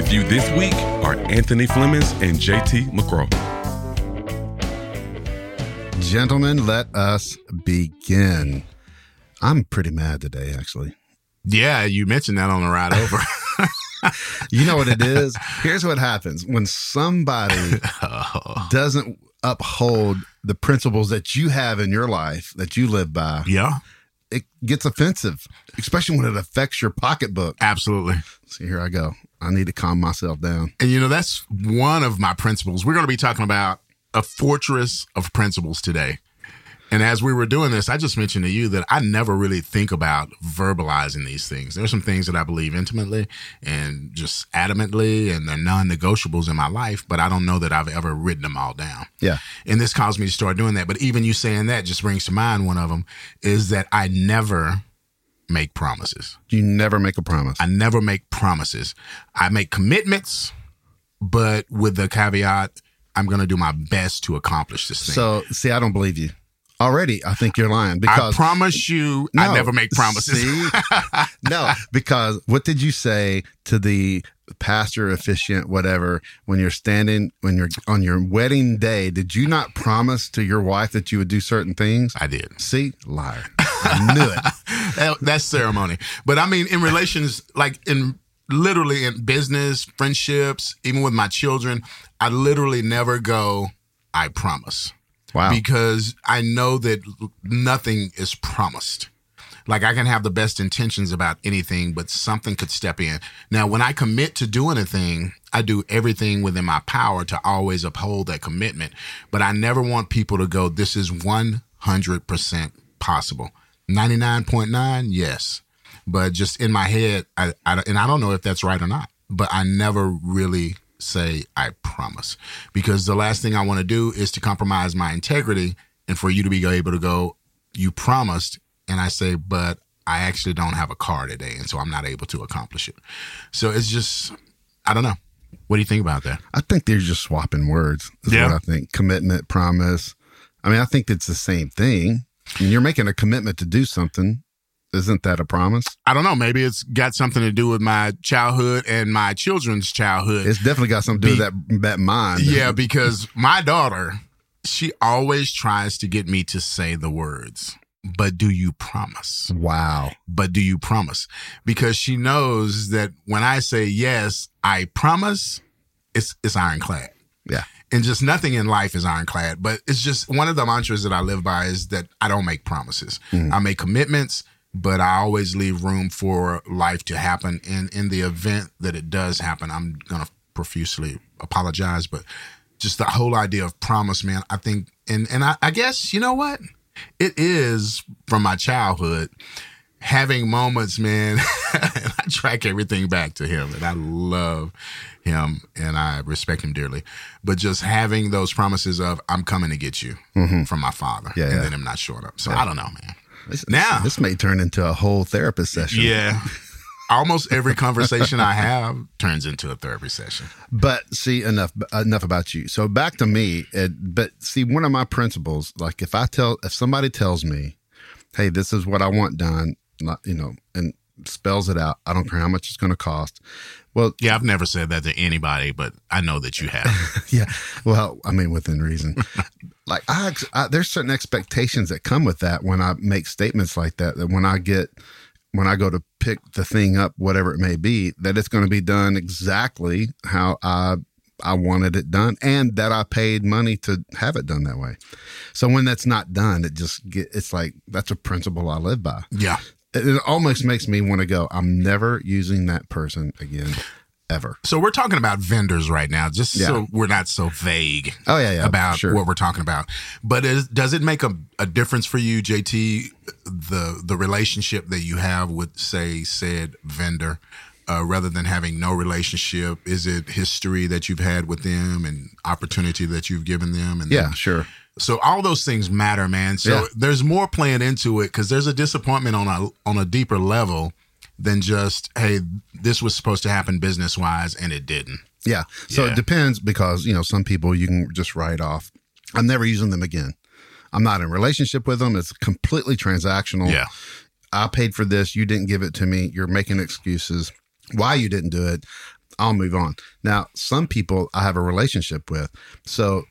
With you this week are Anthony Flemings and JT McCrow. Gentlemen, let us begin. I'm pretty mad today, actually. Yeah, you mentioned that on the ride over. you know what it is? Here's what happens when somebody oh. doesn't uphold the principles that you have in your life that you live by. Yeah. It gets offensive, especially when it affects your pocketbook. Absolutely. See, here I go. I need to calm myself down. And you know, that's one of my principles. We're going to be talking about a fortress of principles today. And as we were doing this, I just mentioned to you that I never really think about verbalizing these things. There's some things that I believe intimately and just adamantly, and they're non negotiables in my life, but I don't know that I've ever written them all down. Yeah. And this caused me to start doing that. But even you saying that just brings to mind one of them is that I never make promises. You never make a promise. I never make promises. I make commitments, but with the caveat, I'm going to do my best to accomplish this thing. So, see, I don't believe you. Already, I think you're lying because I promise you, No, I never make promises. see? no, because what did you say to the pastor, officiant, whatever, when you're standing, when you're on your wedding day? Did you not promise to your wife that you would do certain things? I did. See, liar. I knew it. That- That's ceremony. But I mean, in relations, like in literally in business, friendships, even with my children, I literally never go, I promise. Wow. Because I know that nothing is promised. Like I can have the best intentions about anything, but something could step in. Now, when I commit to doing a thing, I do everything within my power to always uphold that commitment. But I never want people to go, this is 100% possible. 99.9, yes. But just in my head, I, I, and I don't know if that's right or not, but I never really say I promise because the last thing I want to do is to compromise my integrity and for you to be able to go, you promised. And I say, but I actually don't have a car today. And so I'm not able to accomplish it. So it's just, I don't know. What do you think about that? I think they're just swapping words. Is Yeah. what I think. Commitment, promise. I mean, I think it's the same thing. Mean, you're making a commitment to do something. Isn't that a promise? I don't know. Maybe it's got something to do with my childhood and my children's childhood. It's definitely got something to do with that that mind. Yeah, because my daughter, she always tries to get me to say the words, but do you promise? Wow. But do you promise? Because she knows that when I say yes, I promise, it's it's ironclad. Yeah. And just nothing in life is ironclad. But it's just one of the mantras that I live by is that I don't make promises. Mm-hmm. I make commitments, but I always leave room for life to happen. And in the event that it does happen, I'm gonna profusely apologize. But just the whole idea of promise, man, I think and and I, I guess, you know what? It is from my childhood having moments, man. and I track everything back to him, and I love him and I respect him dearly. But just having those promises of "I'm coming to get you" mm-hmm. from my father, Yeah, and yeah. then him not showing up. So I don't know, man. This, Now- this may turn into a whole therapist session. Yeah. Almost every conversation I have turns into a therapy session. But see, enough enough about you. So back to me. It, but see, one of my principles, like if I tell, if somebody tells me, "Hey, this is what I want done," not- you know, and spells it out. I don't care how much it's going to cost. Well, Yeah, I've never said that to anybody, but I know that you have. yeah. Well, I mean, within reason. like I, I, there's certain expectations that come with that when I make statements like that. That when I get, when I go to pick the thing up, whatever it may be, that it's going to be done exactly how I I wanted it done, and that I paid money to have it done that way. So when that's not done, it just get it's like that's a principle I live by. yeah. It, almost makes me want to go. I'm never using that person again, ever. So we're talking about vendors right now, just Yeah. so we're not so vague. Oh yeah, yeah. about sure. what we're talking about. But is, does it make a, a difference for you, JT, the the relationship that you have with, say, said vendor? uh, rather than having no relationship? Is it history that you've had with them and opportunity that you've given them? And Yeah, then- sure. So all those things matter, man. So Yeah. there's more playing into it because there's a disappointment on a on a deeper level than just hey, this was supposed to happen business wise and it didn't. Yeah. So Yeah. it depends because, you know, some people you can just write off. I'm never using them again. I'm not in relationship with them. It's completely transactional. Yeah. I paid for this. You didn't give it to me. You're making excuses. Why you didn't do it. I'll move on. Now, some people I have a relationship with. So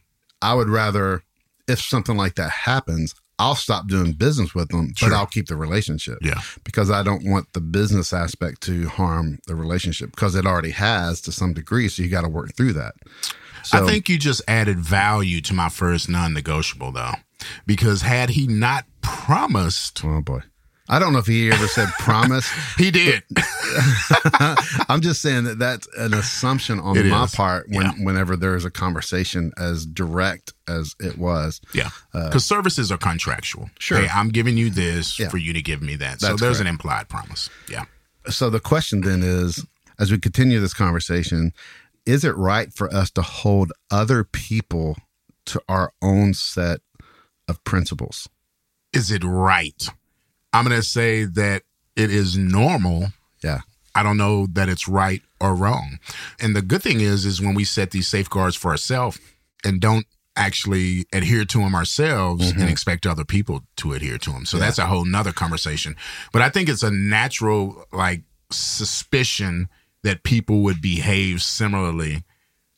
I would rather, if something like that happens, I'll stop doing business with them, Sure. but I'll keep the relationship Yeah. because I don't want the business aspect to harm the relationship because it already has to some degree. So you got to work through that. So, I think you just added value to my first non-negotiable though. Because had he not promised, oh boy. I don't know if he ever said promise. he did. I'm just saying that that's an assumption on It my is. part when, Yeah. whenever there's a conversation as direct as it was. Yeah. Because services are contractual. Uh, Sure. Hey, I'm giving you this Yeah. for you to give me that. so there's correct. an implied promise. Yeah. So the question then is as we continue this conversation, is it right for us to hold other people to our own set of principles? Is it right? I'm going to say that it is normal. Yeah. I don't know that it's right or wrong. And the good thing is, is when we set these safeguards for ourselves and don't actually adhere to them ourselves and mm-hmm. expect other people to adhere to them. So that's a whole nother conversation. But I think it's a natural like suspicion that people would behave similarly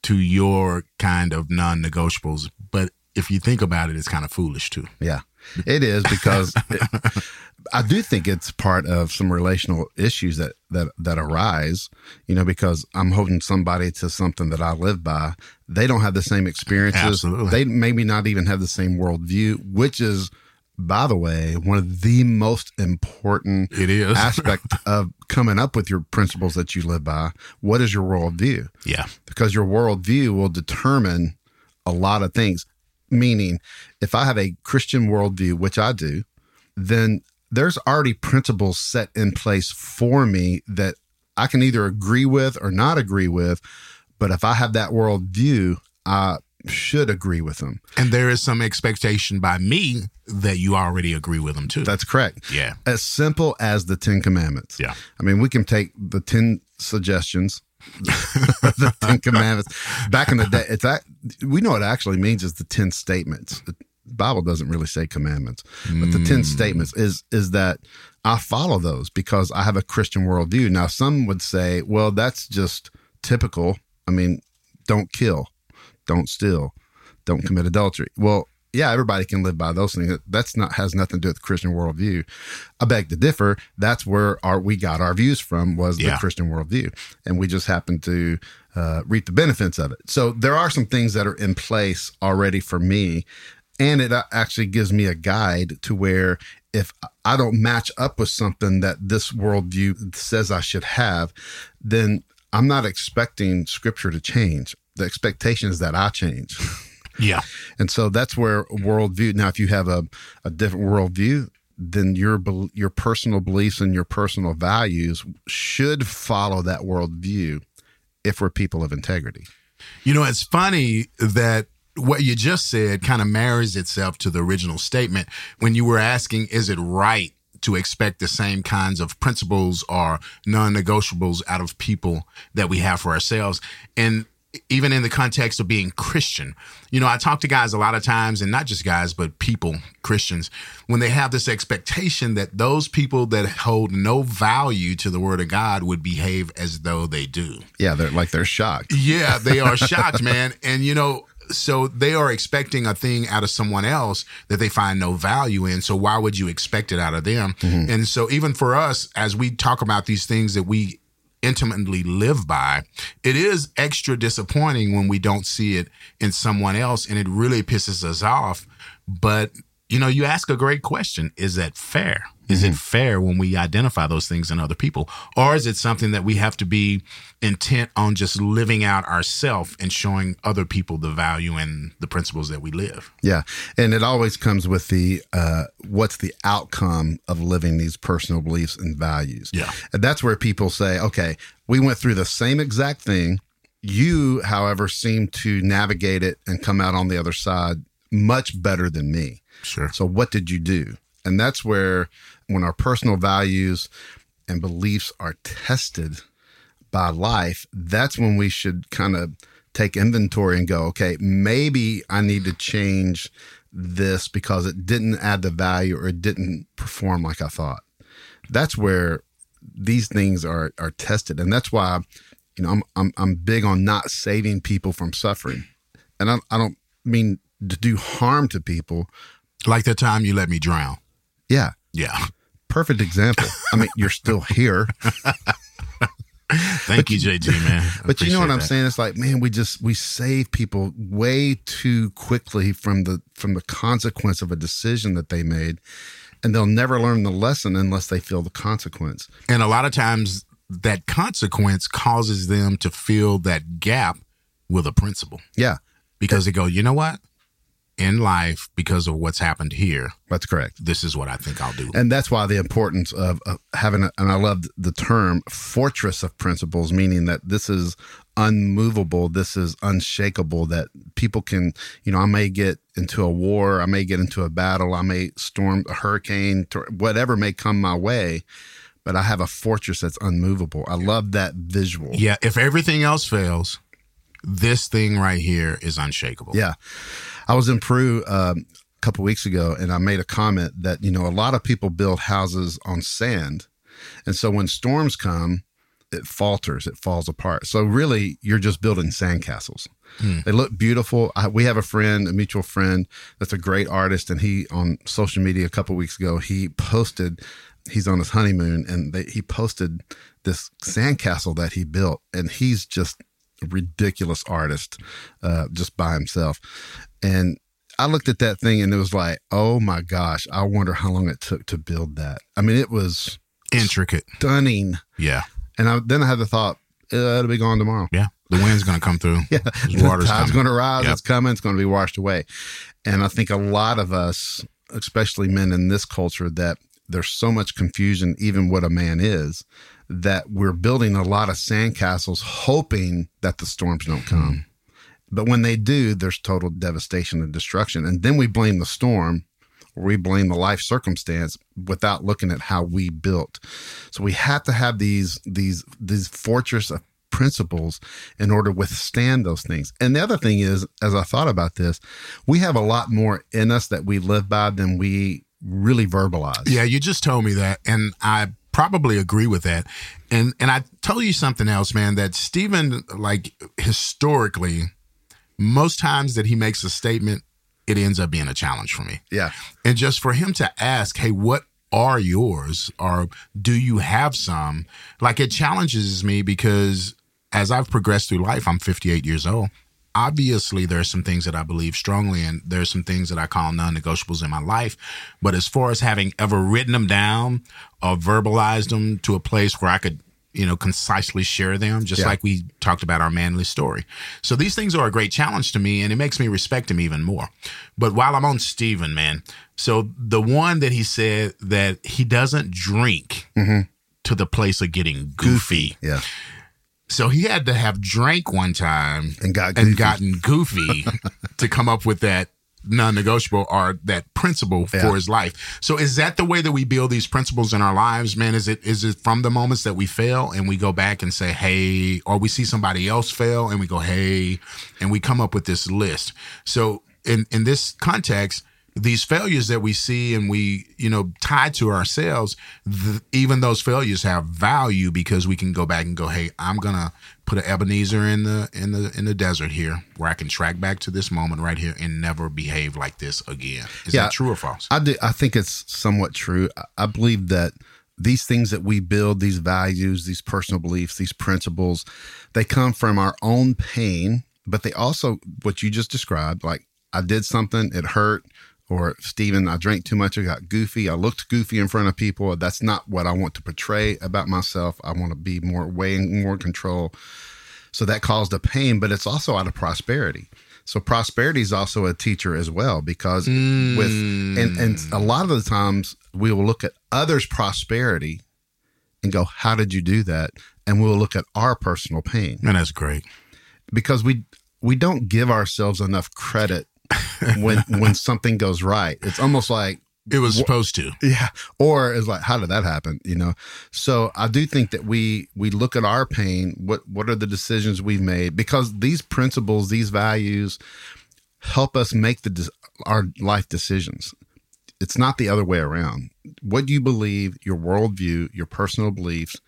to your kind of non-negotiables. But if you think about it, it's kind of foolish too. Yeah, it is because it, I do think it's part of some relational issues that that that arise. You know, because I'm holding somebody to something that I live by. They don't have the same experiences. Absolutely. They maybe not even have the same worldview, which is, by the way, one of the most important It is. aspect of coming up with your principles that you live by. What is your worldview? yeah. because your worldview will determine a lot of things. Meaning, if I have a Christian worldview, which I do, then there's already principles set in place for me that I can either agree with or not agree with. But if I have that worldview, I should agree with them. And there is some expectation by me that you already agree with them too. That's correct. yeah. As simple as the Ten Commandments. Yeah. I mean, we can take the 10 suggestions, the 10 commandments. Back in the day, it's that we know what it actually means is the 10 statements. Bible doesn't really say commandments, but the 10 statements is is that I follow those because I have a Christian worldview. Now, some would say, well, that's just typical. I mean, don't kill, don't steal, don't commit adultery. Well, yeah, everybody can live by those things. That's not has nothing to do with the Christian worldview. I beg to differ. That's where our we got our views from was Yeah. the Christian worldview, and we just happened to uh, reap the benefits of it. So there are some things that are in place already for me, and it uh, actually gives me a guide to where if I don't match up with something that this worldview says I should have, then I'm not expecting Scripture to change. The expectation is that I change. Yeah. And so that's where worldview. Now, if you have a, a different worldview, then your your personal beliefs and your personal values should follow that worldview. If we're people of integrity, You know, it's funny that what you just said kind of marries itself to the original statement when you were asking, is it right to expect the same kinds of principles or non negotiables out of people that we have for ourselves? And even in the context of being Christian, you know, I talk to guys a lot of times, and not just guys, but people, Christians, when they have this expectation that those people that hold no value to the word of God would behave as though they do. yeah, they're like they're shocked. Yeah, they are shocked, man. And you know, so they are expecting a thing out of someone else that they find no value in. So why would you expect it out of them? Mm-hmm. And so even for us, as we talk about these things that we intimately live by, it is extra disappointing when we don't see it in someone else and it really pisses us off. But you know, you ask a great question. Is that fair? Is Mm-hmm. it fair when we identify those things in other people? Or is it something that we have to be intent on just living out ourselves and showing other people the value and the principles that we live? Yeah. And it always comes with the uh, what's the outcome of living these personal beliefs and values. Yeah. And that's where people say, okay, we went through the same exact thing. You, however, seem to navigate it and come out on the other side much better than me. Sure. So, what did you do? And that's where, when our personal values and beliefs are tested by life, that's when we should kind of take inventory and go, okay, maybe I need to change this because it didn't add the value or it didn't perform like I thought. That's where these things are are tested, and that's why, you know, I'm I'm I'm big on not saving people from suffering, and I, I don't mean to do harm to people. Like the time you let me drown. Yeah, Yeah. perfect example. I mean, you're still here, Thank you, JG, man. I but you know what I'm that. saying? It's like, man, we just we save people way too quickly from the from the consequence of a decision that they made, and they'll never learn the lesson unless they feel the consequence. And a lot of times that consequence causes them to fill that gap with a principle Yeah, because they go, you know what? In life, because of what's happened here, that's correct. this is what I think I'll do. And that's why the importance of, of having, a, and I love the term fortress of principles, meaning that this is unmovable, this is unshakable, that people can, you know, I may get into a war, I may get into a battle, I may storm a hurricane, whatever may come my way, but I have a fortress that's unmovable. I love that visual. Yeah, if everything else fails, this thing right here is unshakable. Yeah. I was in Peru um, a couple weeks ago and I made a comment that, you know, a lot of people build houses on sand. And so when storms come, it falters, it falls apart. So really, you're just building sandcastles. They look beautiful. I, we have a friend, a mutual friend, that's a great artist, and he on social media a couple weeks ago he posted. He's on his honeymoon, and they, he posted this sandcastle that he built, and he's just ridiculous artist, uh, just by himself. And I looked at that thing, and it was like, oh my gosh! I wonder how long it took to build that. I mean, it was Intricate. stunning. Yeah. And I, then I had the thought, it'll be gone tomorrow. Yeah. The wind's going to come through. Yeah, There's the water's tide's going to rise. Yep. It's coming. It's going to be washed away. And I think a lot of us, especially men in this culture, that there's so much confusion, even what a man is, that we're building a lot of sandcastles, hoping that the storms don't come. Mm. But when they do, there's total devastation and destruction. And then we blame the storm or we blame the life circumstance without looking at how we built. So we have to have these these these fortress of principles in order to withstand those things. And the other thing is, as I thought about this, we have a lot more in us that we live by than we really verbalize. Yeah, you just told me that, and I probably agree with that. And and I told you something else, man. That Stephen, like historically, most times that he makes a statement, it ends up being a challenge for me. Yeah. And just for him to ask, hey, what are yours? Or do you have some? Like it challenges me because as I've progressed through life, I'm 58 years old. Obviously, there are some things that I believe strongly in. There are some things that I call non negotiables in my life. But as far as having ever written them down or verbalized them to a place where I could, you know, concisely share them, just Yeah. like we talked about our manly story. So these things are a great challenge to me and it makes me respect him even more. But while I'm on Stephen, man, so the one that he said that he doesn't drink mm-hmm. to the place of getting goofy. Yeah. So he had to have drank one time And got and gotten goofy to come up with that non-negotiable or that principle Yeah. for his life. So is that the way that we build these principles in our lives, man? Is it is it from the moments that we fail and we go back and say, "Hey," or we see somebody else fail and we go, "Hey," and we come up with this list. So in in this context, these failures that we see and we you know tie to ourselves th- even those failures have value because we can go back and go hey i'm gonna put an ebenezer in the in the in the desert here where i can track back to this moment right here and never behave like this again is Yeah. that true or false I do. I think it's somewhat true. I- I believe that these things that we build, these values, these personal beliefs, these principles, they come from our own pain, but they also, what you just described, like I did something, it hurt, or Stephen, I drank too much. I got goofy. I looked goofy in front of people. That's not what I want to portray about myself. I want to be more way more control. So that caused a pain, but it's also out of prosperity. So prosperity is also a teacher as well because mm. with and and a lot of the times we will look at others' prosperity and go, "How did you do that?" And we'll look at our personal pain. And that's great because we we don't give ourselves enough credit when when something goes right. It's almost like it was supposed to. Yeah. Or it's like, how did that happen? You know? So I do think that we we look at our pain, what what are the decisions we've made? Because these principles, these values help us make the our life decisions. It's not the other way around. What you believe, your worldview, your personal beliefs,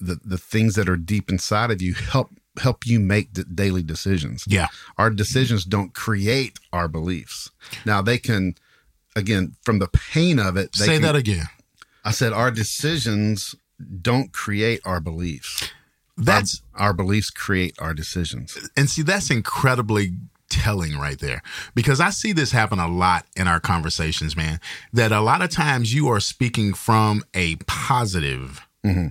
the the things that are deep inside of you help help you make the daily decisions. Yeah. Our decisions don't create our beliefs. Now they can again from the pain of it. Say can, that again. I said our decisions don't create our beliefs. That's our, our beliefs create our decisions. And see that's incredibly telling right there because I see this happen a lot in our conversations, man. That a lot of times you are speaking from a positive, mm-hmm.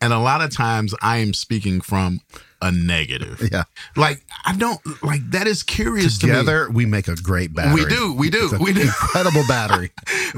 and a lot of times I am speaking from a negative. Yeah. Like I don't like that is curious Together, to me. we make a great battery. We do, we do, we do. Incredible battery.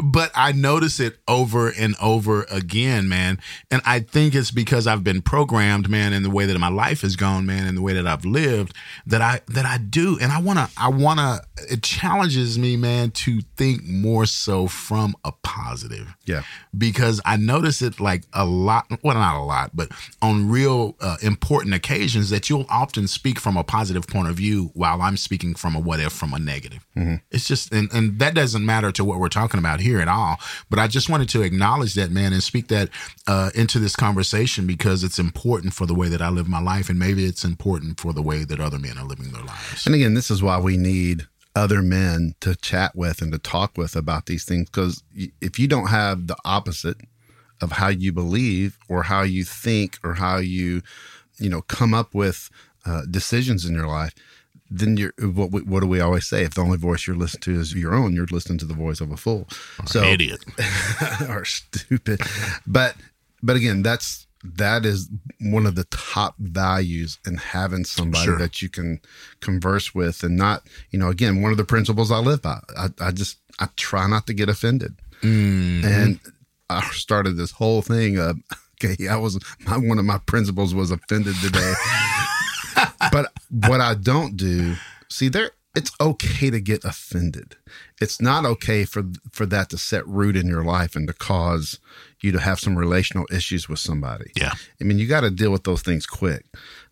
but I notice it over and over again, man. And I think it's because I've been programmed, man, in the way that my life has gone, man, in the way that I've lived, that I that I do. And I wanna I wanna it challenges me, man, to think more so from a positive. Yeah. Because I notice it like a lot, well, not a lot, but on real uh, important occasions that you'll often speak from a positive point of view while I'm speaking from a what if from a negative. Mm-hmm. It's just, and, and that doesn't matter to what we're talking about here at all. But I just wanted to acknowledge that, man, and speak that uh, into this conversation because it's important for the way that I live my life. And maybe it's important for the way that other men are living their lives. And again, this is why we need other men to chat with and to talk with about these things because if you don't have the opposite of how you believe or how you think or how you you know come up with uh, decisions in your life then you're what what do we always say? If the only voice you're listening to is your own you're listening to the voice of a fool. Or so idiot or stupid. But but again that's that is one of the top values in having somebody sure. that you can converse with and not you know again one of the principles i live by. I, I just i try not to get offended. Mm-hmm. and i started this whole thing of okay, I was my, one of my principals was offended today. but what I don't do, see there it's okay to get offended. It's not okay for for that to set root in your life and to cause you to have some relational issues with somebody. Yeah. I mean, you got to deal with those things quick.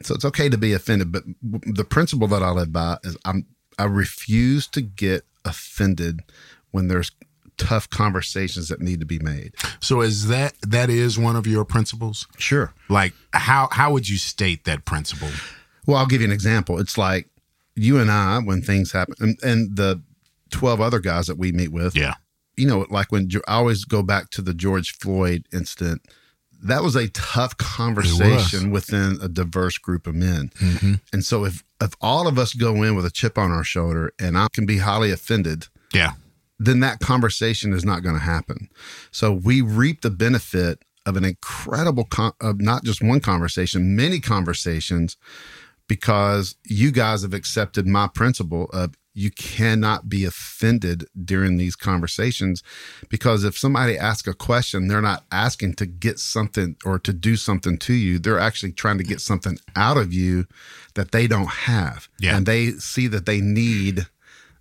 So it's okay to be offended, but the principle that I live by is I'm I refuse to get offended when there's tough conversations that need to be made. So is that that is one of your principles? Sure. Like how how would you state that principle? Well, I'll give you an example. It's like you and I when things happen and, and the 12 other guys that we meet with. Yeah. You know, like when I always go back to the George Floyd incident, that was a tough conversation within a diverse group of men. Mm-hmm. And so if if all of us go in with a chip on our shoulder and I can be highly offended, yeah then that conversation is not going to happen. So we reap the benefit of an incredible, con- of not just one conversation, many conversations, because you guys have accepted my principle of you cannot be offended during these conversations because if somebody asks a question they're not asking to get something or to do something to you they're actually trying to get something out of you that they don't have yeah. and they see that they need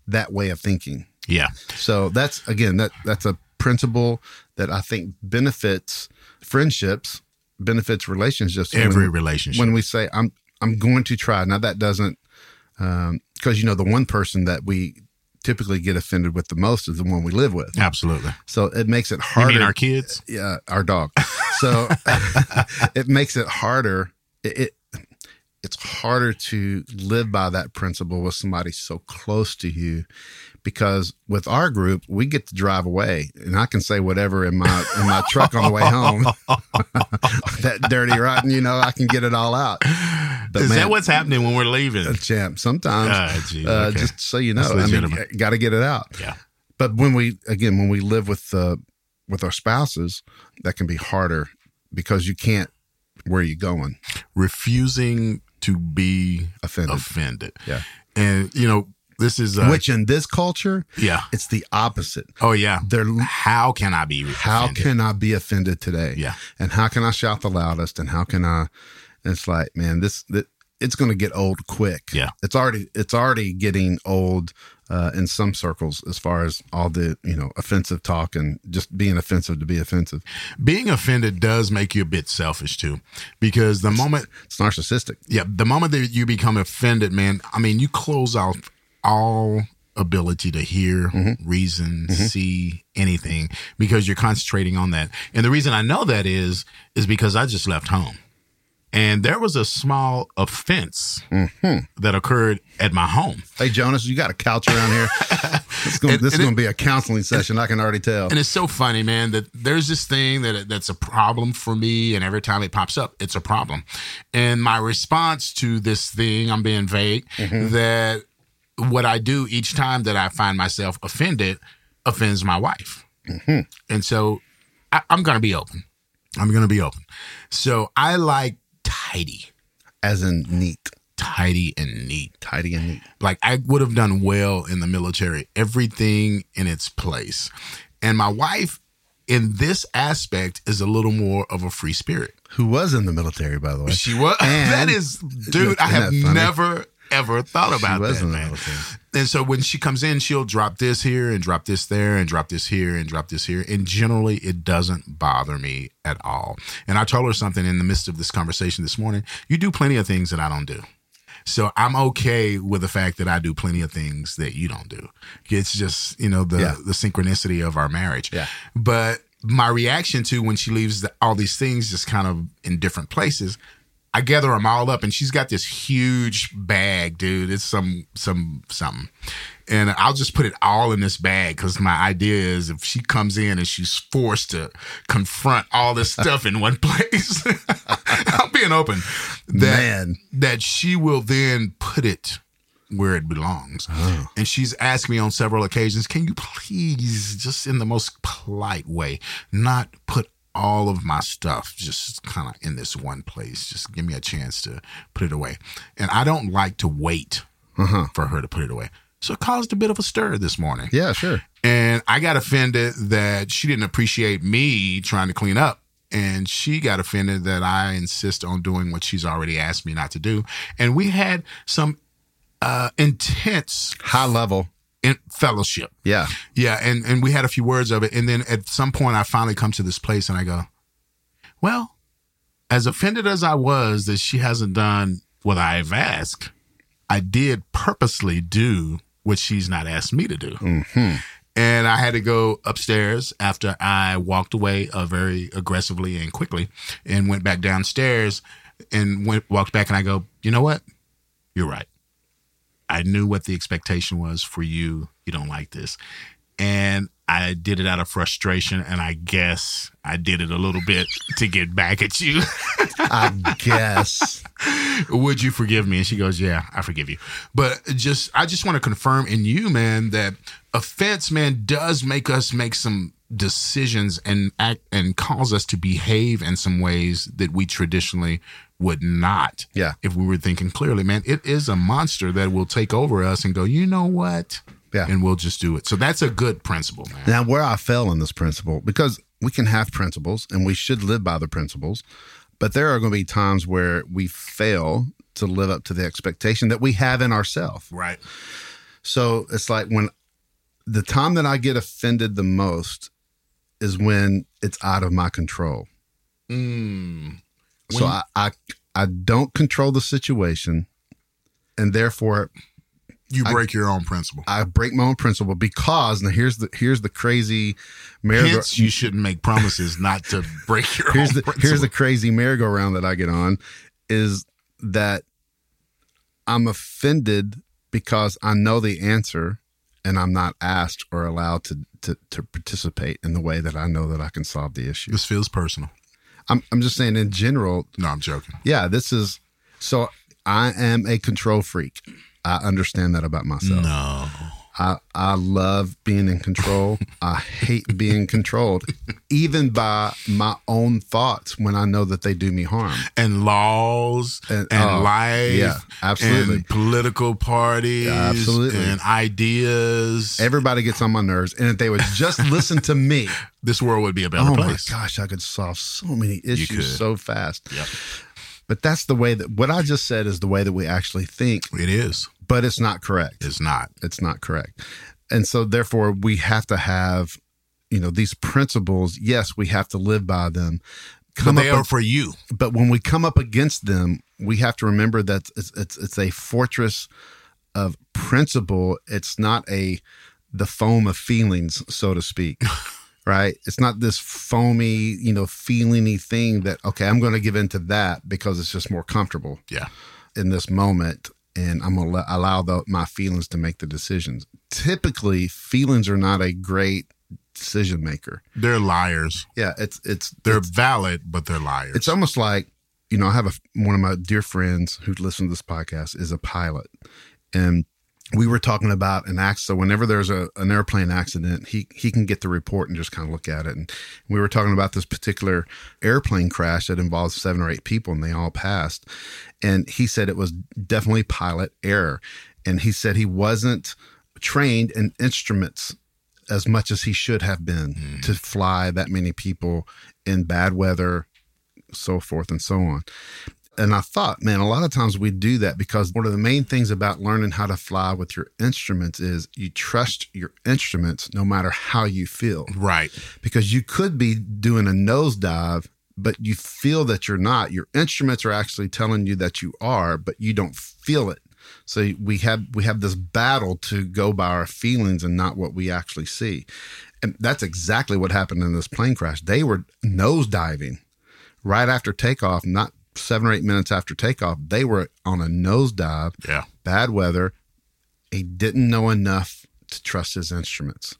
that way of thinking yeah. So that's again that that's a principle that I think benefits friendships, benefits relationships. Every when, relationship. When we say I'm I'm going to try. Now that doesn't because um, you know the one person that we typically get offended with the most is the one we live with. Absolutely. So it makes it harder. You mean our kids? Yeah, our dog. So it makes it harder. It, it, it's harder to live by that principle with somebody so close to you because with our group we get to drive away and I can say whatever in my in my truck on the way home. that dirty rotten, you know, I can get it all out. But Is man, that what's happening when we're leaving? Champ, sometimes. Uh, geez, uh, okay. Just so you know, I mean, got to get it out. Yeah. But when we again when we live with uh, with our spouses, that can be harder because you can't. Where are you going? Refusing to be Offended. offended. Yeah. And you know, this is uh, Which in this culture, yeah. it's the opposite. Oh yeah. They're How can I be how offended? can I be offended today? Yeah. And how can I shout the loudest? And how can I? It's like, man, this, that it's going to get old quick. Yeah. It's already, it's already getting old uh, in some circles as far as all the, you know, offensive talk and just being offensive to be offensive. being offended does make you a bit selfish too, because the moment It's narcissistic. Yeah, the moment that you become offended, man, I mean, you close out all ability to hear, mm-hmm. reason, mm-hmm. see anything because you're concentrating on that. And the reason I know that is is because I just left home. And there was a small offense mm-hmm. that occurred at my home. Hey, Jonas, you got a couch around here. Gonna, And- this is and going to be a counseling session. I can already tell. And it's so funny, man, that there's this thing that that's a problem for me, and every time it pops up, it's a problem. And my response to this thing, I'm being vague, that what I do each time that I find myself offended offends my wife. Mm-hmm. And so I, I'm going to be open. I'm going to be open. So I like tidy, As in neat, tidy and neat tidy and neat. like I would have done well in the military, everything in its place. And my wife, in this aspect, is a little more of a free spirit. Who was in the military, by the way? She was. And- that is, dude. I have never ever thought about that, man. And so when she comes in, she'll drop this here and drop this there and drop this here and drop this here. And generally, it doesn't bother me at all. And I told her something in the midst of this conversation this morning. You do plenty of things that I don't do. So I'm okay with the fact that I do plenty of things that you don't do. It's just, you know, the Yeah. the synchronicity of our marriage. Yeah. But my reaction to when she leaves the, all these things just kind of in different places, I gather them all up, and she's got this huge bag, dude. It's some some something, and I'll just put it all in this bag because my idea is if she comes in and she's forced to confront all this stuff in one place, I'm being open. That Man. that she will then put it where it belongs. Oh. And she's asked me on several occasions, can you please, just in the most polite way, not put all of my stuff just kind of in this one place? Just give me a chance to put it away. And I don't like to wait for her to put it away. So it caused a bit of a stir this morning. Yeah, sure. And I got offended that she didn't appreciate me trying to clean up. And she got offended that I insist on doing what she's already asked me not to do. And we had some uh, intense High level. In fellowship. Yeah. Yeah, and and we had a few words of it, and then at some point, I finally come to this place, and I go, "Well, as offended as I was that she hasn't done what I've asked, I did purposely do what she's not asked me to do." And I had to go upstairs after I walked away uh, very aggressively and quickly, and went back downstairs and went walked back, and I go, "You know what? You're right." I knew what the expectation was for you. You don't like this. And I did it out of frustration. And I guess I did it a little bit to get back at you. I guess. Would you forgive me? And she goes, Yeah, I forgive you. But just, I just want to confirm in you, man, that offense, man, does make us make some decisions and act and cause us to behave in some ways that we traditionally would not. Yeah. If we were thinking clearly, man, it is a monster that will take over us and go, you know what? Yeah. And we'll just do it. So that's a good principle, man. Now, where I fell in this principle, because we can have principles and we should live by the principles, but there are going to be times where we fail to live up to the expectation that we have in ourselves. Right. So it's like when the time that I get offended the most is when it's out of my control. Mm. So I, I I don't control the situation, and therefore You break your own principle. I break my own principle because now here's the here's the crazy merry Hence, you shouldn't make promises not to break your here's own the principle. here's the crazy merry-go-round that I get on is that I'm offended because I know the answer and I'm not asked or allowed to to, to participate in the way that I know that I can solve the issue. this feels personal. I'm I'm just saying in general, No, I'm joking. yeah, this is so I am a control freak. I understand that about myself. No. I, I love being in control. I hate being controlled, even by my own thoughts when I know that they do me harm. and laws and, And- oh, life, yeah, absolutely. and political parties, Yeah, absolutely. and ideas. Everybody gets on my nerves, and if they would just listen to me, this world would be a better oh place. my gosh, I could solve so many issues so fast. Yep. But that's the way that what I just said is the way that we actually think, It is. But it's not correct. It's not. it's not correct. And so therefore we have to have, you know, these principles, yes, we have to live by them. But they up are for you. but when we come up against them, we have to remember that it's it's, it's a fortress of principle. It's not a the foam of feelings, so to speak. right? It's not this foamy, you know, feelingy thing that okay, I'm going to give into that because it's just more comfortable Yeah. in this moment and I'm going to allow the, my feelings to make the decisions. Typically, feelings are not a great decision maker. They're liars. Yeah, it's it's They're valid, but they're liars. it's almost like you know I have a one of my dear friends who listens to this podcast is a pilot, and we were talking about an accident. So whenever there's a an airplane accident, he he can get the report and just kind of look at it. And we were talking about this particular airplane crash that involved seven or eight people, and they all passed. And he said it was definitely pilot error, and he said he wasn't trained in instruments as much as he should have been hmm. to fly that many people in bad weather, so forth and so on. And I thought, man, a lot of times we do that because one of the main things about learning how to fly with your instruments is you trust your instruments no matter how you feel. right. Because you could be doing a nosedive, but you feel that you're not. Your instruments are actually telling you that you are, but you don't feel it. So we have we have this battle to go by our feelings and not what we actually see. And that's exactly what happened in this plane crash. They were nosediving right after takeoff, not seven or eight minutes after takeoff. They were on a nosedive, Yeah. bad weather. He didn't know enough to trust his instruments.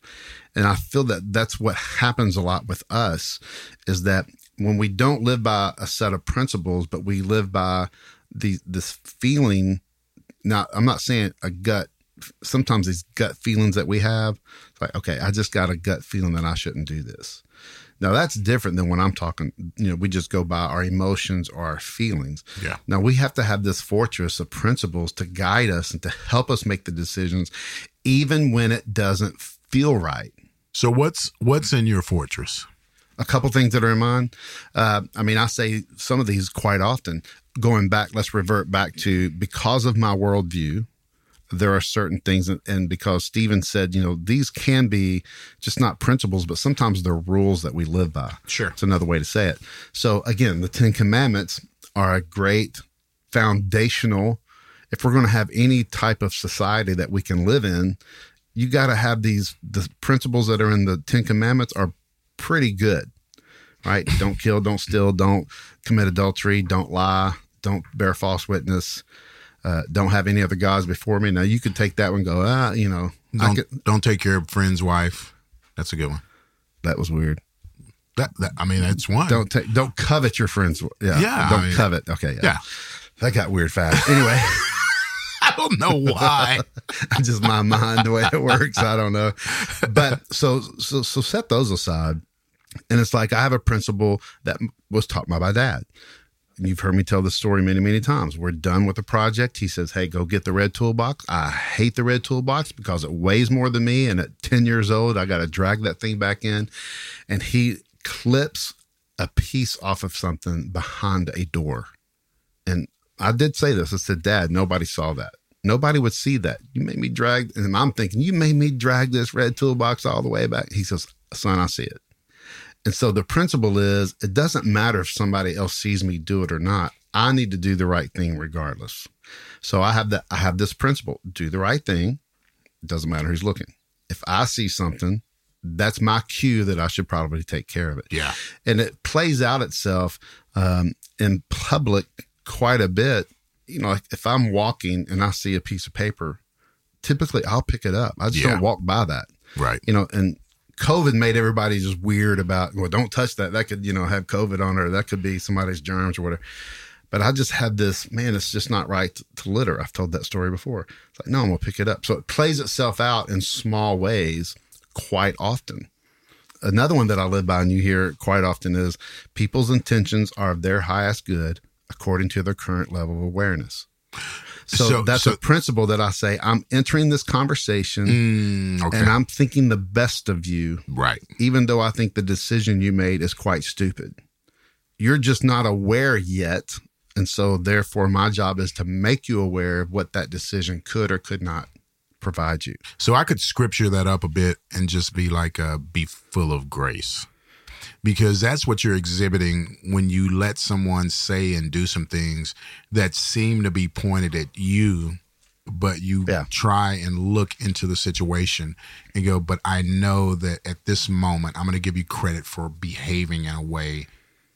And I feel that that's what happens a lot with us is that when we don't live by a set of principles, but we live by the this feeling. Now, I'm not saying a gut. Sometimes these gut feelings that we have, it's like, okay, I just got a gut feeling that I shouldn't do this. Now that's different than when I'm talking, you know, we just go by our emotions or our feelings. Yeah. Now we have to have this fortress of principles to guide us and to help us make the decisions, even when it doesn't feel right. So what's what's in your fortress? A couple things that are in mind. Uh, I mean, I say some of these quite often. Going back, let's revert back to because of my worldview, there are certain things, and- and because Stephen said, you know, these can be just not principles, but sometimes they're rules that we live by. Sure. It's another way to say it. So again, the Ten Commandments are a great foundational. If we're going to have any type of society that we can live in, you got to have these the principles that are in the Ten Commandments are pretty good, right? don't kill, don't steal, don't commit adultery, don't lie, don't bear false witness, uh, don't have any other gods before me. Now you could take that one, and go, ah, you know, Don't could, don't take your friend's wife. That's a good one. that was weird. That, that I mean, that's one. Don't take, don't covet your friends. Yeah, Yeah, don't mean- covet. Okay, yeah. Yeah. that got weird fast. Anyway. I don't know why. just my mind the way it works. I don't know. But so so so set those aside. And it's like I have a principle that was taught by my dad. You've heard me tell the story many, many times. We're done with the project. He says, Hey, go get the red toolbox. I hate the red toolbox because it weighs more than me. And at 10 years old, I got to drag that thing back in. And he clips a piece off of something behind a door. And I did say this. I said, Dad, nobody saw that. Nobody would see that. You made me drag, and I'm thinking, you made me drag this red toolbox all the way back. He says, Son, I see it. And so the principle is it doesn't matter if somebody else sees me do it or not. I need to do the right thing regardless. So I have that I have this principle. Do the right thing. It doesn't matter who's looking. If I see something, that's my cue that I should probably take care of it Yeah. and it plays out itself um, in public quite a bit. You know, like if I'm walking and I see a piece of paper, typically I'll pick it up. I just Yeah. don't walk by that. Right. You know, and COVID made everybody just weird about, well, don't touch that. That could, you know, have COVID on her. that could be somebody's germs or whatever. But I just had this, man, it's just not right to, to litter. I've told that story before. It's like, no, I'm going to pick it up. So it plays itself out in small ways quite often. Another one that I live by and you hear quite often is people's intentions are of their highest good according to their current level of awareness. So, So- that's so- a principle that I say I'm entering this conversation Mm, okay. and I'm thinking the best of you right. even though I think the decision you made is quite stupid. You're just not aware yet. And so, therefore, my job is to make you aware of what that decision could or could not provide you. So I could scripture that up a bit and just be like, uh, be full of grace. Because that's what you're exhibiting when you let someone say and do some things that seem to be pointed at you, but you Yeah. try and look into the situation and go, but I know that at this moment, I'm going to give you credit for behaving in a way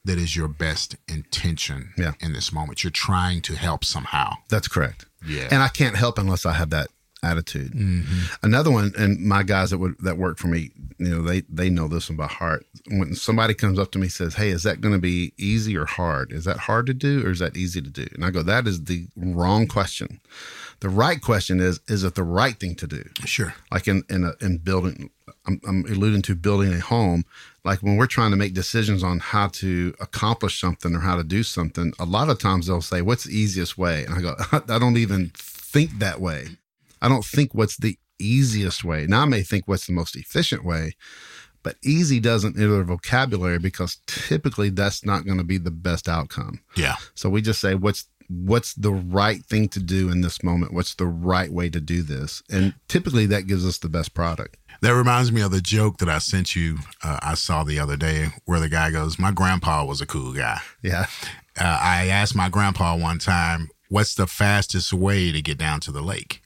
that is your best intention Yeah. in this moment. You're trying to help somehow. That's correct. Yeah. And I can't help unless I have that attitude. Mm-hmm. Another one, and my guys that would that work for me, you know, they they know this one by heart. When somebody comes up to me and says, "Hey, is that going to be easy or hard? Is that hard to do or is that easy to do?" And I go, "That is the wrong question. The right question is, is it the right thing to do?" Sure. like in in a, in building I'm, I'm alluding to building a home like when we're trying to make decisions on how to accomplish something or how to do something a lot of times they'll say what's the easiest way and i go i don't even think that way i don't think what's the easiest way now i may think what's the most efficient way but easy doesn't enter their vocabulary because typically that's not going to be the best outcome Yeah. so we just say what's what's the right thing to do in this moment? What's the right way to do this? And typically that gives us the best product. That reminds me of the joke that I sent you. Uh, I saw the other day where the guy goes, "My grandpa was a cool guy." Yeah. Uh, I asked my grandpa one time, "What's the fastest way to get down to the lake?"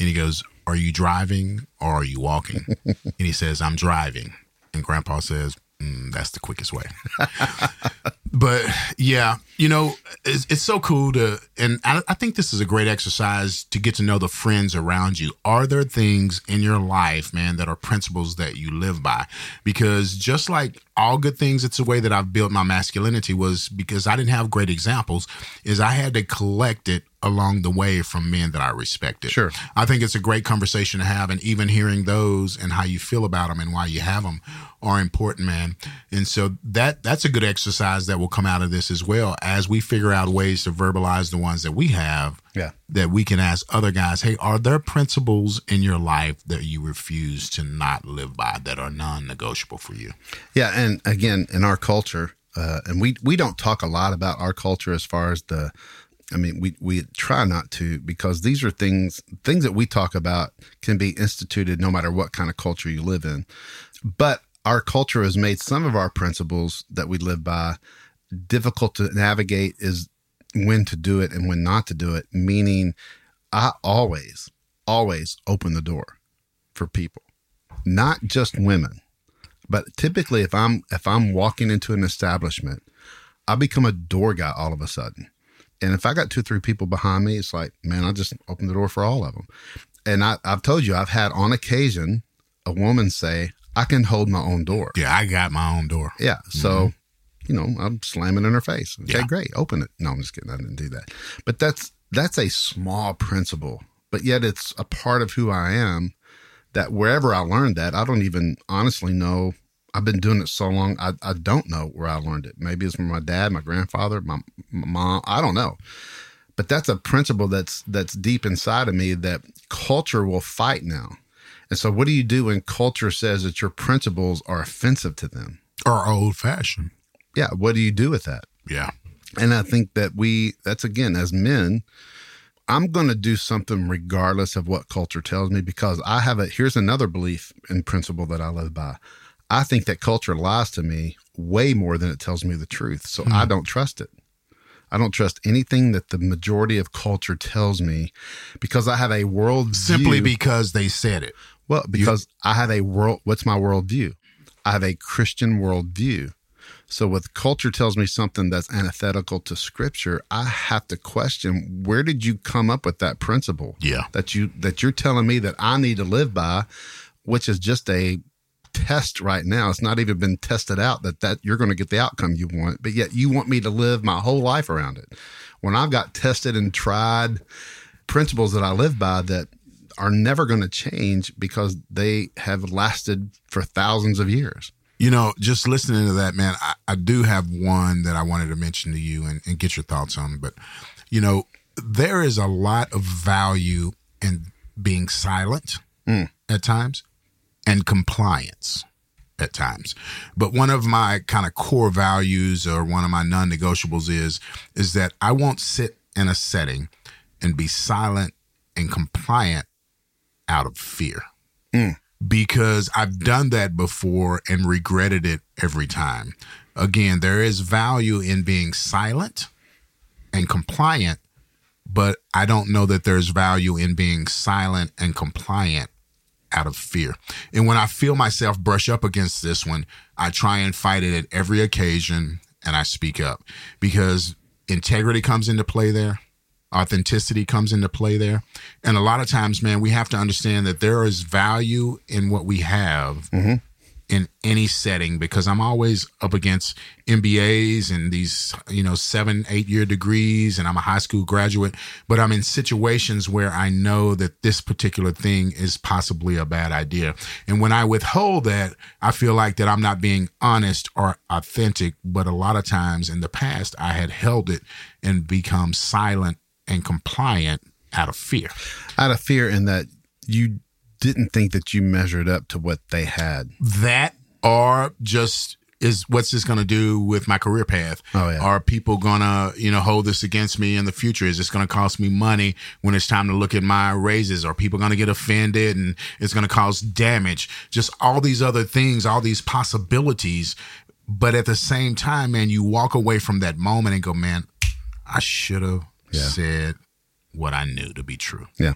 And he goes, "Are you driving or are you walking?" and he says, "I'm driving." And grandpa says, mm, "That's the quickest way." but yeah, you know, it's, it's so cool to, and I, I think this is a great exercise to get to know the friends around you. Are there things in your life, man, that are principles that you live by? Because just like all good things, it's a way that I've built my masculinity was because I didn't have great examples, is I had to collect it along the way from men that I respected. Sure. I think it's a great conversation to have, and even hearing those and how you feel about them and why you have them are important, man. And so that that's a good exercise that will come out of this as well as we figure out ways to verbalize the ones that we have. Yeah. That we can ask other guys, hey, are there principles in your life that you refuse to not live by that are non-negotiable for you? Yeah. And again, in our culture, uh, and we, we don't talk a lot about our culture as far as the, I mean, we, we try not to because these are things, things that we talk about can be instituted no matter what kind of culture you live in. But our culture has made some of our principles that we live by difficult to navigate is when to do it and when not to do it. Meaning, I always, always open the door for people, not just women, but typically if I'm if I'm walking into an establishment, I become a door guy all of a sudden. And if I got two or three people behind me, it's like, man, I just open the door for all of them. And I, I've told you, I've had on occasion a woman say, I can hold my own door. Yeah, I got my own door. Yeah. So, mm-hmm. you know, I'm slamming in her face. Okay, Yeah. great. Open it. No, I'm just kidding. I didn't do that. But that's that's a small principle, but yet it's a part of who I am that wherever I learned that, I don't even honestly know. I've been doing it so long, I, I don't know where I learned it. Maybe it's from my dad, my grandfather, my, my mom. I don't know. But that's a principle that's that's deep inside of me that culture will fight now. And so, what do you do when culture says that your principles are offensive to them? Or old fashioned. yeah, what do you do with that? Yeah. And I think that we, that's again, as men, I'm going to do something regardless of what culture tells me because I have a, here's another belief and principle that I live by. I think that culture lies to me way more than it tells me the truth. So I hmm. don't trust it. I don't trust anything that the majority of culture tells me because I have a world Simply because they said it. well, because I have a world. What's my worldview? I have a Christian worldview. So, with culture tells me something that's antithetical to Scripture, I have to question where did you come up with that principle? Yeah. that you that you're telling me that I need to live by, which is just a test right now. It's not even been tested out that that you're going to get the outcome you want, but yet you want me to live my whole life around it. when I've got tested and tried principles that I live by that are never going to change because they have lasted for thousands of years. You know, just listening to that, man, I, I do have one that I wanted to mention to you and, and get your thoughts on. But, you know, there is a lot of value in being silent hmm. at times and compliance at times. But one of my kind of core values or one of my non-negotiables is is that I won't sit in a setting and be silent and compliant out of fear. Mm. Because I've done that before and regretted it every time. Again, there is value in being silent and compliant, but I don't know that there's value in being silent and compliant out of fear. And when I feel myself brush up against this one, I try and fight it at every occasion and I speak up because integrity comes into play there. Authenticity comes into play there. And a lot of times, man, we have to understand that there is value in what we have mm-hmm. In any setting because I'm always up against MBAs and these, you know, seven, eight year degrees, and I'm a high school graduate, but I'm in situations where I know that this particular thing is possibly a bad idea. And when I withhold that, I feel like that I'm not being honest or authentic. But a lot of times in the past, I had held it and become silent and compliant out of fear. Out of fear in that you didn't think that you measured up to what they had. that or just is what's this going to do with my career path? Oh, yeah. Are people going to, you know, hold this against me in the future? Is this going to cost me money when it's time to look at my raises? Are people going to get offended and it's going to cause damage? Just all these other things, all these possibilities. But at the same time, man, you walk away from that moment and go, man, I should have Yeah. said what I knew to be true. Yeah.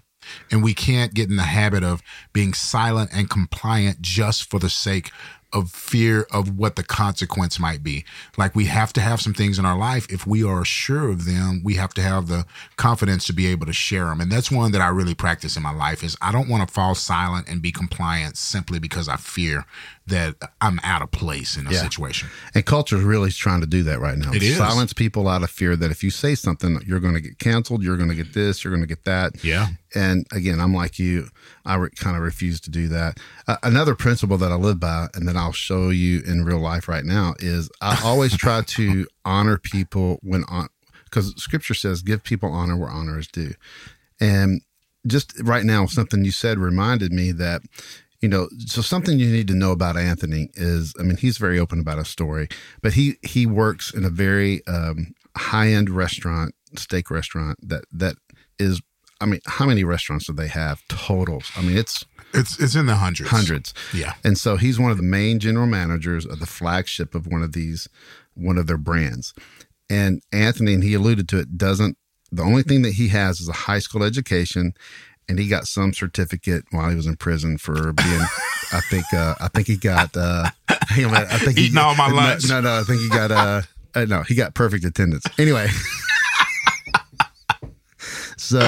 And we can't get in the habit of being silent and compliant just for the sake of fear of what the consequence might be. Like we have to have some things in our life. If we are sure of them, we have to have the confidence to be able to share them. And that's one that I really practice in my life is I don't want to fall silent and be compliant simply because I fear that I'm out of place in a Yeah. situation. And culture is really trying to do that right now. It is. Silence people out of fear that if you say something, you're going to get canceled, you're going to get this, you're going to get that. Yeah. And again, I'm like you. I re- kind of refuse to do that. Uh, another principle that I live by, and that I'll show you in real life right now, is I always try to honor people when on because Scripture says, "Give people honor where honor is due." And just right now, something you said reminded me that you know so something you need to know about anthony is i mean he's very open about his story but he he works in a very um, high-end restaurant steak restaurant that that is i mean how many restaurants do they have totals i mean it's It's it's in the hundreds. hundreds Yeah. and so he's one of the main general managers of the flagship of one of these one of their brands and anthony and he alluded to it doesn't the only thing that he has is a high school education and he got some certificate while he was in prison for being i think uh i think he got uh hang on, i think he Eating all my no, lunch. no no i think he got uh, uh no he got perfect attendance. Anyway. So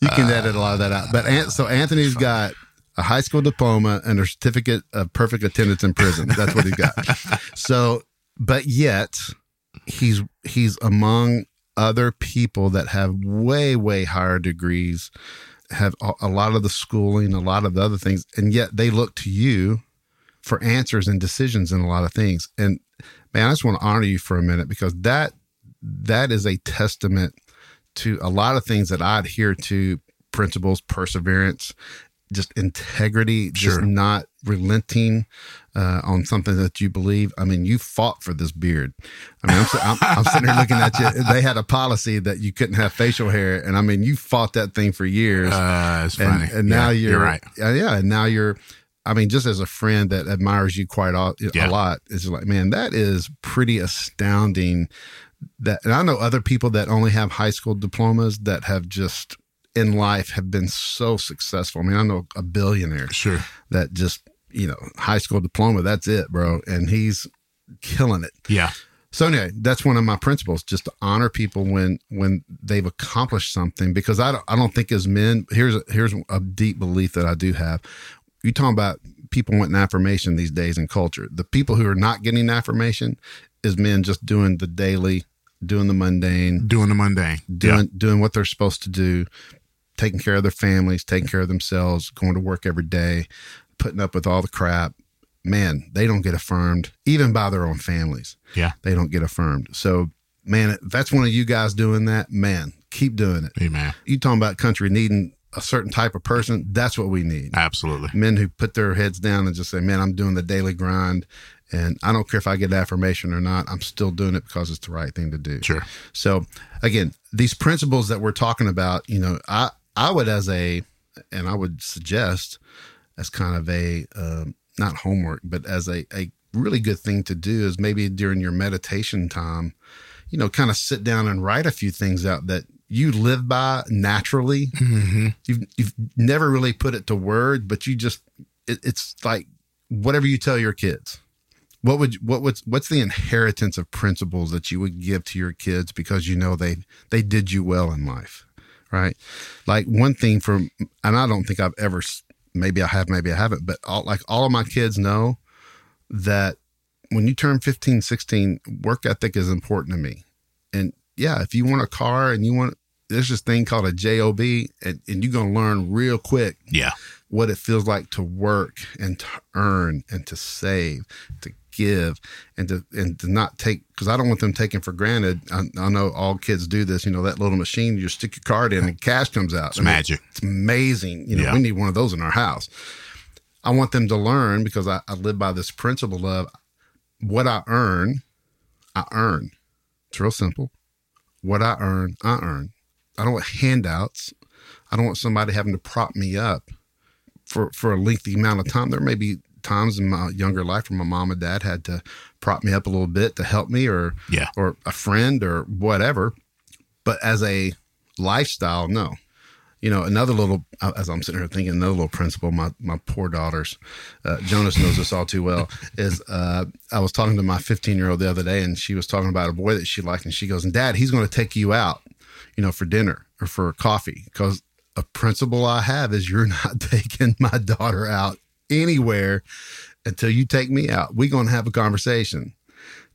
you can edit a lot of that out. But An- so anthony's got a high school diploma and a certificate of perfect attendance in prison. That's what he got. So but yet he's he's among other people that have way way higher degrees have a, lot of the schooling a lot of the other things and yet they look to you for answers and decisions in a lot of things. And man i just want to honor you for a minute because that that is a testament to a lot of things that i adhere to principles perseverance just integrity just not relenting uh, on something that you believe i mean you fought for this beard i mean i'm, I'm, I'm sitting here looking at you they had a policy that you couldn't have facial hair and i mean you fought that thing for years Uh, it's and, funny. and now Yeah, you're, right. uh, yeah, and now you're. I mean, just as a friend that admires you quite a, Yeah. a lot, it's like, man, that is pretty astounding. That, and I know other people that only have high school diplomas that have just in life have been so successful. I mean, I know a billionaire Sure. that just you know high school diploma. That's it, bro, and he's killing it. Yeah. So anyway, that's one of my principles: just to honor people when when they've accomplished something. Because I don't, I don't think as men, here's a, here's a deep belief that I do have. You talking about people wanting affirmation these days in culture. The people who are not getting affirmation is men just doing the daily. doing the mundane, Doing the mundane. doing doing what they're supposed to do, taking care of their families, taking care of themselves, going to work every day, putting up with all the crap. Man, they don't get affirmed even by their own families. Yeah. They don't get affirmed. So, man, if that's one of you guys doing that, man, keep doing it. Amen. You talking about country needing a certain type of person? That's what we need. Absolutely. Men who put their heads down and just say, "Man, I'm doing the daily grind." And I don't care if I get affirmation or not. I'm still doing it because it's the right thing to do. Sure. So again, these principles that we're talking about, you know, I I would as a, and I would suggest as kind of a um, not homework, but as a a really good thing to do is maybe during your meditation time, you know, kind of sit down and write a few things out that you live by naturally. Mm-hmm. You've you've never really put it to word, but you just it, it's like whatever you tell your kids. What would what what's what's the inheritance of principles that you would give to your kids because you know they they did you well in life, right? Like one thing from and I don't think I've ever maybe I have maybe I haven't, but all, like all of my kids know that when you turn 15, 16, work ethic is important to me. And yeah, if you want a car and you want there's this thing called a job and, and you're going to learn real quick Yeah. what it feels like to work and to earn and to save, to give and to and to not take because I don't want them taken for granted. I, I know all kids do this. You know that little machine you stick your card in and cash comes out. It's magic. It's amazing. You know Yeah. we need one of those in our house. I want them to learn because I, I live by this principle of what I earn, I earn. It's real simple. What I earn, I earn. I don't want handouts. I don't want somebody having to prop me up for for a lengthy amount of time. There may be times in my younger life where my mom and dad had to prop me up a little bit to help me, or Yeah. or a friend or whatever. But as a lifestyle, no. You know, another little as I'm sitting here thinking, another little principle. My my poor daughters, uh, Jonas knows this all too well. Is uh, I was talking to my 15 year old the other day, and she was talking about a boy that she liked, and she goes, "And Dad, he's going to take you out, you know, for dinner or for coffee because a principle I have is you're not taking my daughter out anywhere until you take me out. We're going to have a conversation.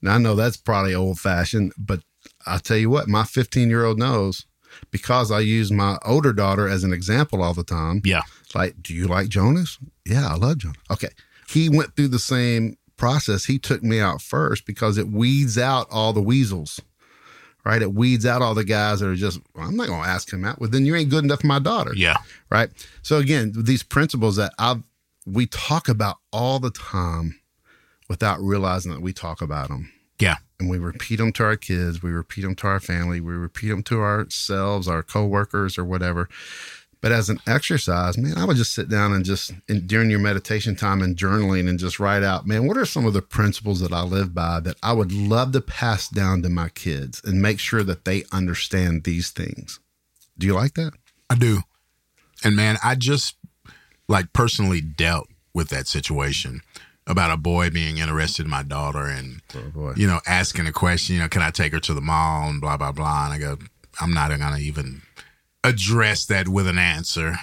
Now, I know that's probably old fashioned, but I'll tell you what, my 15 year old knows because I use my older daughter as an example all the time. Yeah. Like, do you like Jonas? Yeah, I love Jonas. Okay. He went through the same process. He took me out first because it weeds out all the weasels, right? It weeds out all the guys that are just, well, I'm not going to ask him out. Well, then you ain't good enough for my daughter Yeah. right? So again, these principles that I we talk about all the time without realizing that we talk about them. Yeah. And we repeat them to our kids, we repeat them to our family, we repeat them to ourselves, our coworkers or whatever. But as an exercise, man, I would just sit down and just in, during your meditation time and journaling and just write out, man, what are some of the principles that I live by that I would love to pass down to my kids and make sure that they understand these things. Do you like that? I do. And man, I just like personally dealt with that situation about a boy being interested in my daughter and Oh you know asking a question, you know, can I take her to the mall and blah blah blah. And I go, I'm not gonna even address that with an answer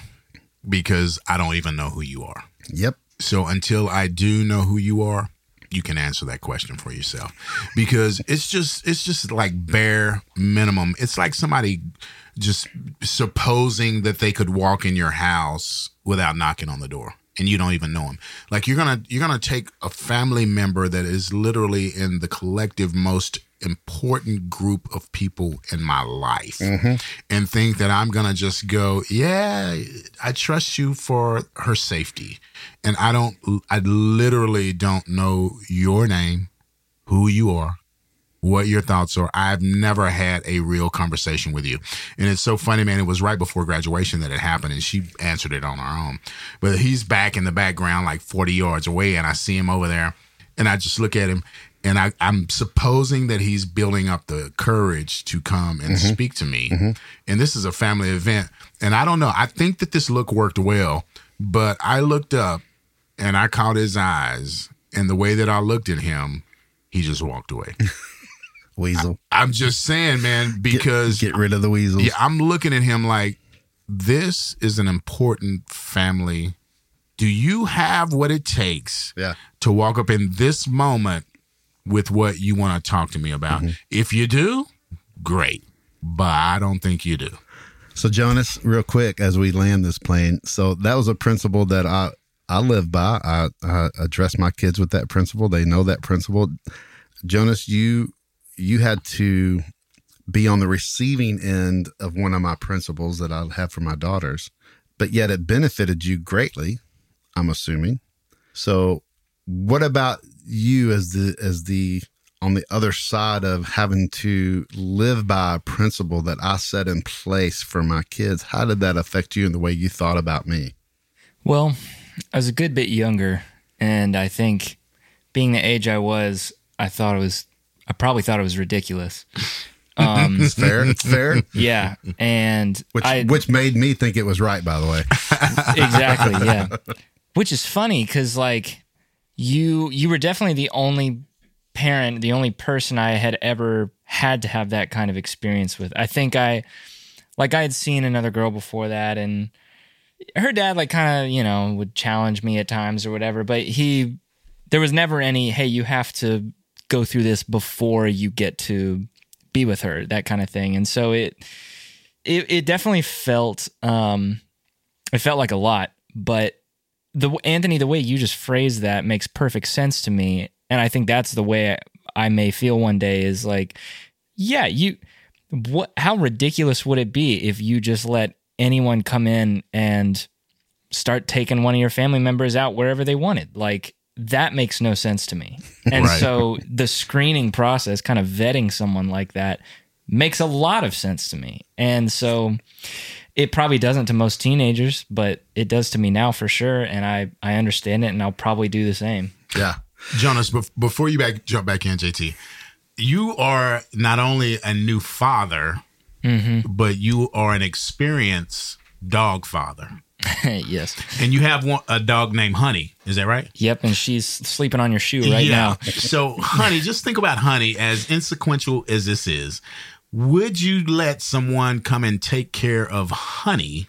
because I don't even know who you are. Yep. So until I do know who you are, you can answer that question for yourself because it's just it's just like bare minimum. It's like somebody just supposing that they could walk in your house without knocking on the door and you don't even know them. Like you're going to you're going to take a family member that is literally in the collective most important group of people in my life mm-hmm. and think that I'm going to just go, yeah, I trust you for her safety. And I don't, I literally don't know your name, who you are, what your thoughts are. I've never had a real conversation with you. And it's so funny, man. It was right before graduation that it happened and she answered it on her own. But he's back in the background, like 40 yards away. And I see him over there and I just look at him and I, I'm supposing that he's building up the courage to come and mm-hmm. speak to me. Mm-hmm. And this is a family event. And I don't know. I think that this look worked well, but I looked up and I caught his eyes. And the way that I looked at him, he just walked away. Weasel. I'm just saying, man, because Get rid of the weasels. yeah, I'm looking at him like this is an important family. Do you have what it takes Yeah. to walk up in this moment with what you want to talk to me about? Mm-hmm. If you do, great, but I don't think you do. So Jonas, real quick as we land this plane, so that was a principle that I I live by. I, I address my kids with that principle. They know that principle. Jonas, you you had to be on the receiving end of one of my principles that I have for my daughters, but yet it benefited you greatly. I'm assuming. So, what about you as the as the on the other side of having to live by a principle that I set in place for my kids? How did that affect you in the way you thought about me? Well, I was a good bit younger, and I think being the age I was, I thought it was, I probably thought it was ridiculous. Um, It's fair. It's fair. yeah, and Which I which made me think it was right, by the way. exactly yeah, which is funny because like you you were definitely the only parent, the only person I had ever had to have that kind of experience with. I think I like I had seen another girl before that and her dad like kind of, you know, would challenge me at times or whatever, but he there was never any hey, you have to go through this before you get to be with her, that kind of thing. And so it it, it definitely felt um it felt like a lot, but the Anthony, the way you just phrased that makes perfect sense to me, and I think that's the way I, I may feel one day. Is like, yeah, you. What? How ridiculous would it be if you just let anyone come in and start taking one of your family members out wherever they wanted? Like that makes no sense to me. And Right. so the screening process, kind of vetting someone like that, makes a lot of sense to me. And so it probably doesn't to most teenagers, but it does to me now for sure. And I, I understand it and I'll probably do the same. Yeah. Jonas, bef- before you back jump back in, JT, you are not only a new father, mm-hmm. but you are an experienced dog father, yes. and you have one, a dog named Honey. Is that right? Yep. And she's sleeping on your shoe right now. so, Honey, just think about Honey as insequential as this is. Would you let someone come and take care of Honey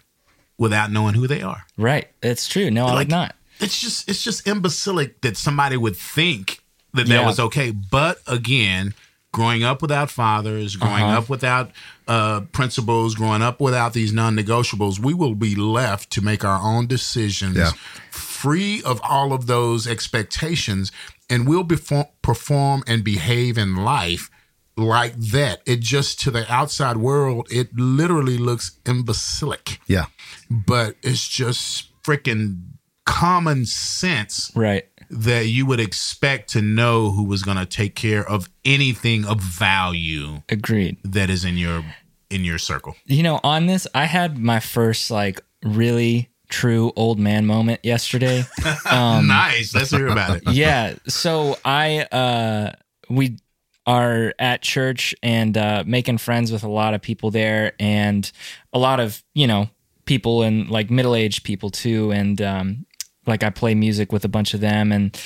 without knowing who they are? Right. It's true. No, I Like- would not. it's just it's just imbecilic that somebody would think that that Yeah. was okay. But again, growing up without fathers, growing Uh-huh. up without uh, principles, growing up without these non-negotiables, we will be left to make our own decisions, Yeah. free of all of those expectations, and we'll befo- perform and behave in life like that. It just to the outside world, it literally looks imbecilic Yeah. but it's just freaking common sense Right. That you would expect to know who was going to take care of anything of value Agreed. that is in your in your circle. You know, on this, I had my first like really true old man moment yesterday. Um, nice. Let's hear about it. yeah. So I uh we are at church and uh making friends with a lot of people there and a lot of, you know, people and like middle-aged people too and um like I play music with a bunch of them and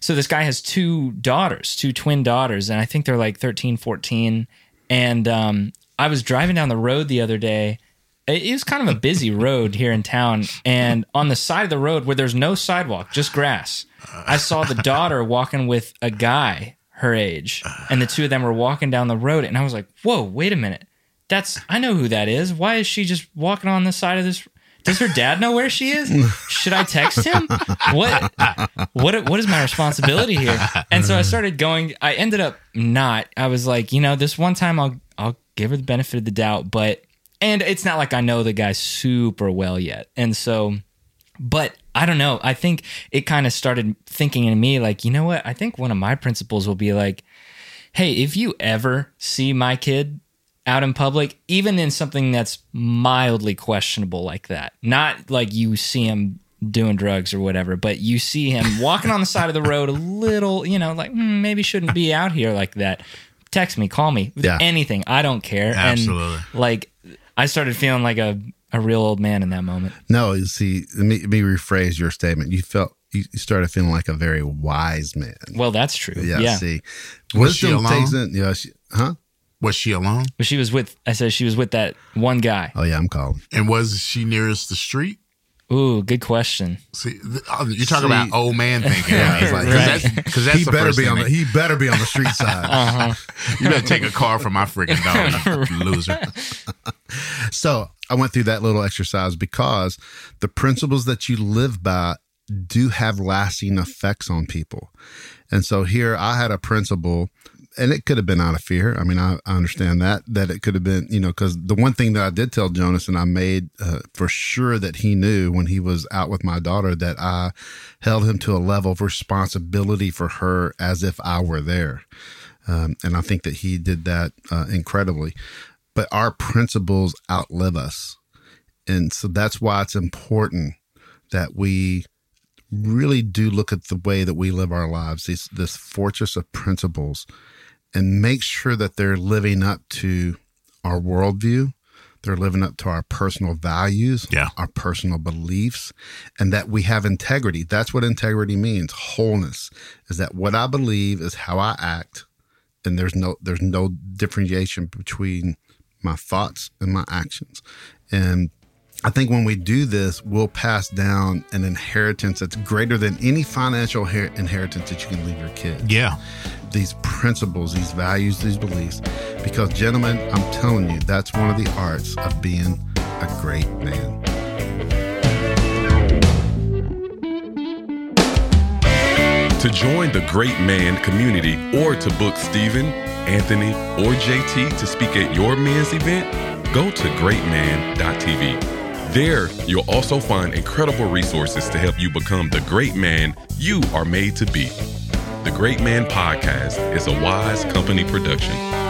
so this guy has two daughters, two twin daughters and I think they're like 13, 14 and um I was driving down the road the other day. It it was kind of a busy road here in town and on the side of the road where there's no sidewalk just grass i saw the daughter walking with a guy her age and the two of them were walking down the road and i was like whoa wait a minute. That's i know who that is. Why is she just walking on the side of this does her dad know where she is should i text him what what what is my responsibility here and so i started going i ended up not i was like you know this one time i'll i'll give her the benefit of the doubt but and it's not like I know the guy super well yet. And so, but I don't know. I think it kind of started thinking in me, like, you know what? I think one of my principles will be like, hey, if you ever see my kid out in public, even in something that's mildly questionable like that, not like you see him doing drugs or whatever, but you see him walking on the side of the road a little, you know, like hmm, maybe shouldn't be out here like that. Text me, call me, Yeah. anything. I don't care. Absolutely. And like, I started feeling like a, a real old man in that moment. No, you see, let me, let me rephrase your statement. You felt you you started feeling like a very wise man. Well, that's true. Yeah. Yeah. See, Was she wisdom alone? takes in. Yeah. She, huh? Was she alone? But she was with, I said she was with that one guy. Oh yeah, I'm calling. And was she nearest the street? Ooh, good question. See, th- oh, you talk See- about old man thinking. Yeah, it's like- because that's, 'cause that's he the better first be thing on the they- he better be on the street side. Uh-huh. You better take a car from my freaking dog, you loser. So I went through that little exercise because the principles that you live by do have lasting effects on people. And so here I had a principle, and it could have been out of fear. I mean, I, I understand that, that it could have been, you know, because the one thing that I did tell Jonas and I made uh, for sure that he knew when he was out with my daughter that I held him to a level of responsibility for her as if I were there. Um, and I think that he did that uh, incredibly. But our principles outlive us. And so that's why it's important that we really do look at the way that we live our lives, this, this fortress of principles, and make sure that they're living up to our worldview. They're living up to our personal values, Yeah. our personal beliefs, and that we have integrity. That's what integrity means. Wholeness is that what I believe is how I act, and there's no there's no differentiation between my thoughts and my actions. And I think when we do this, we'll pass down an inheritance that's greater than any financial her- inheritance that you can leave your kids. Yeah. These principles, these values, these beliefs. Because, gentlemen, I'm telling you, that's one of the arts of being a great man. To join the Great Man community or to book Stephen, Anthony, or JT to speak at your men's event, go to greatman.tv. There, you'll also find incredible resources to help you become the great man you are made to be. The Great Man Podcast is a wise company production.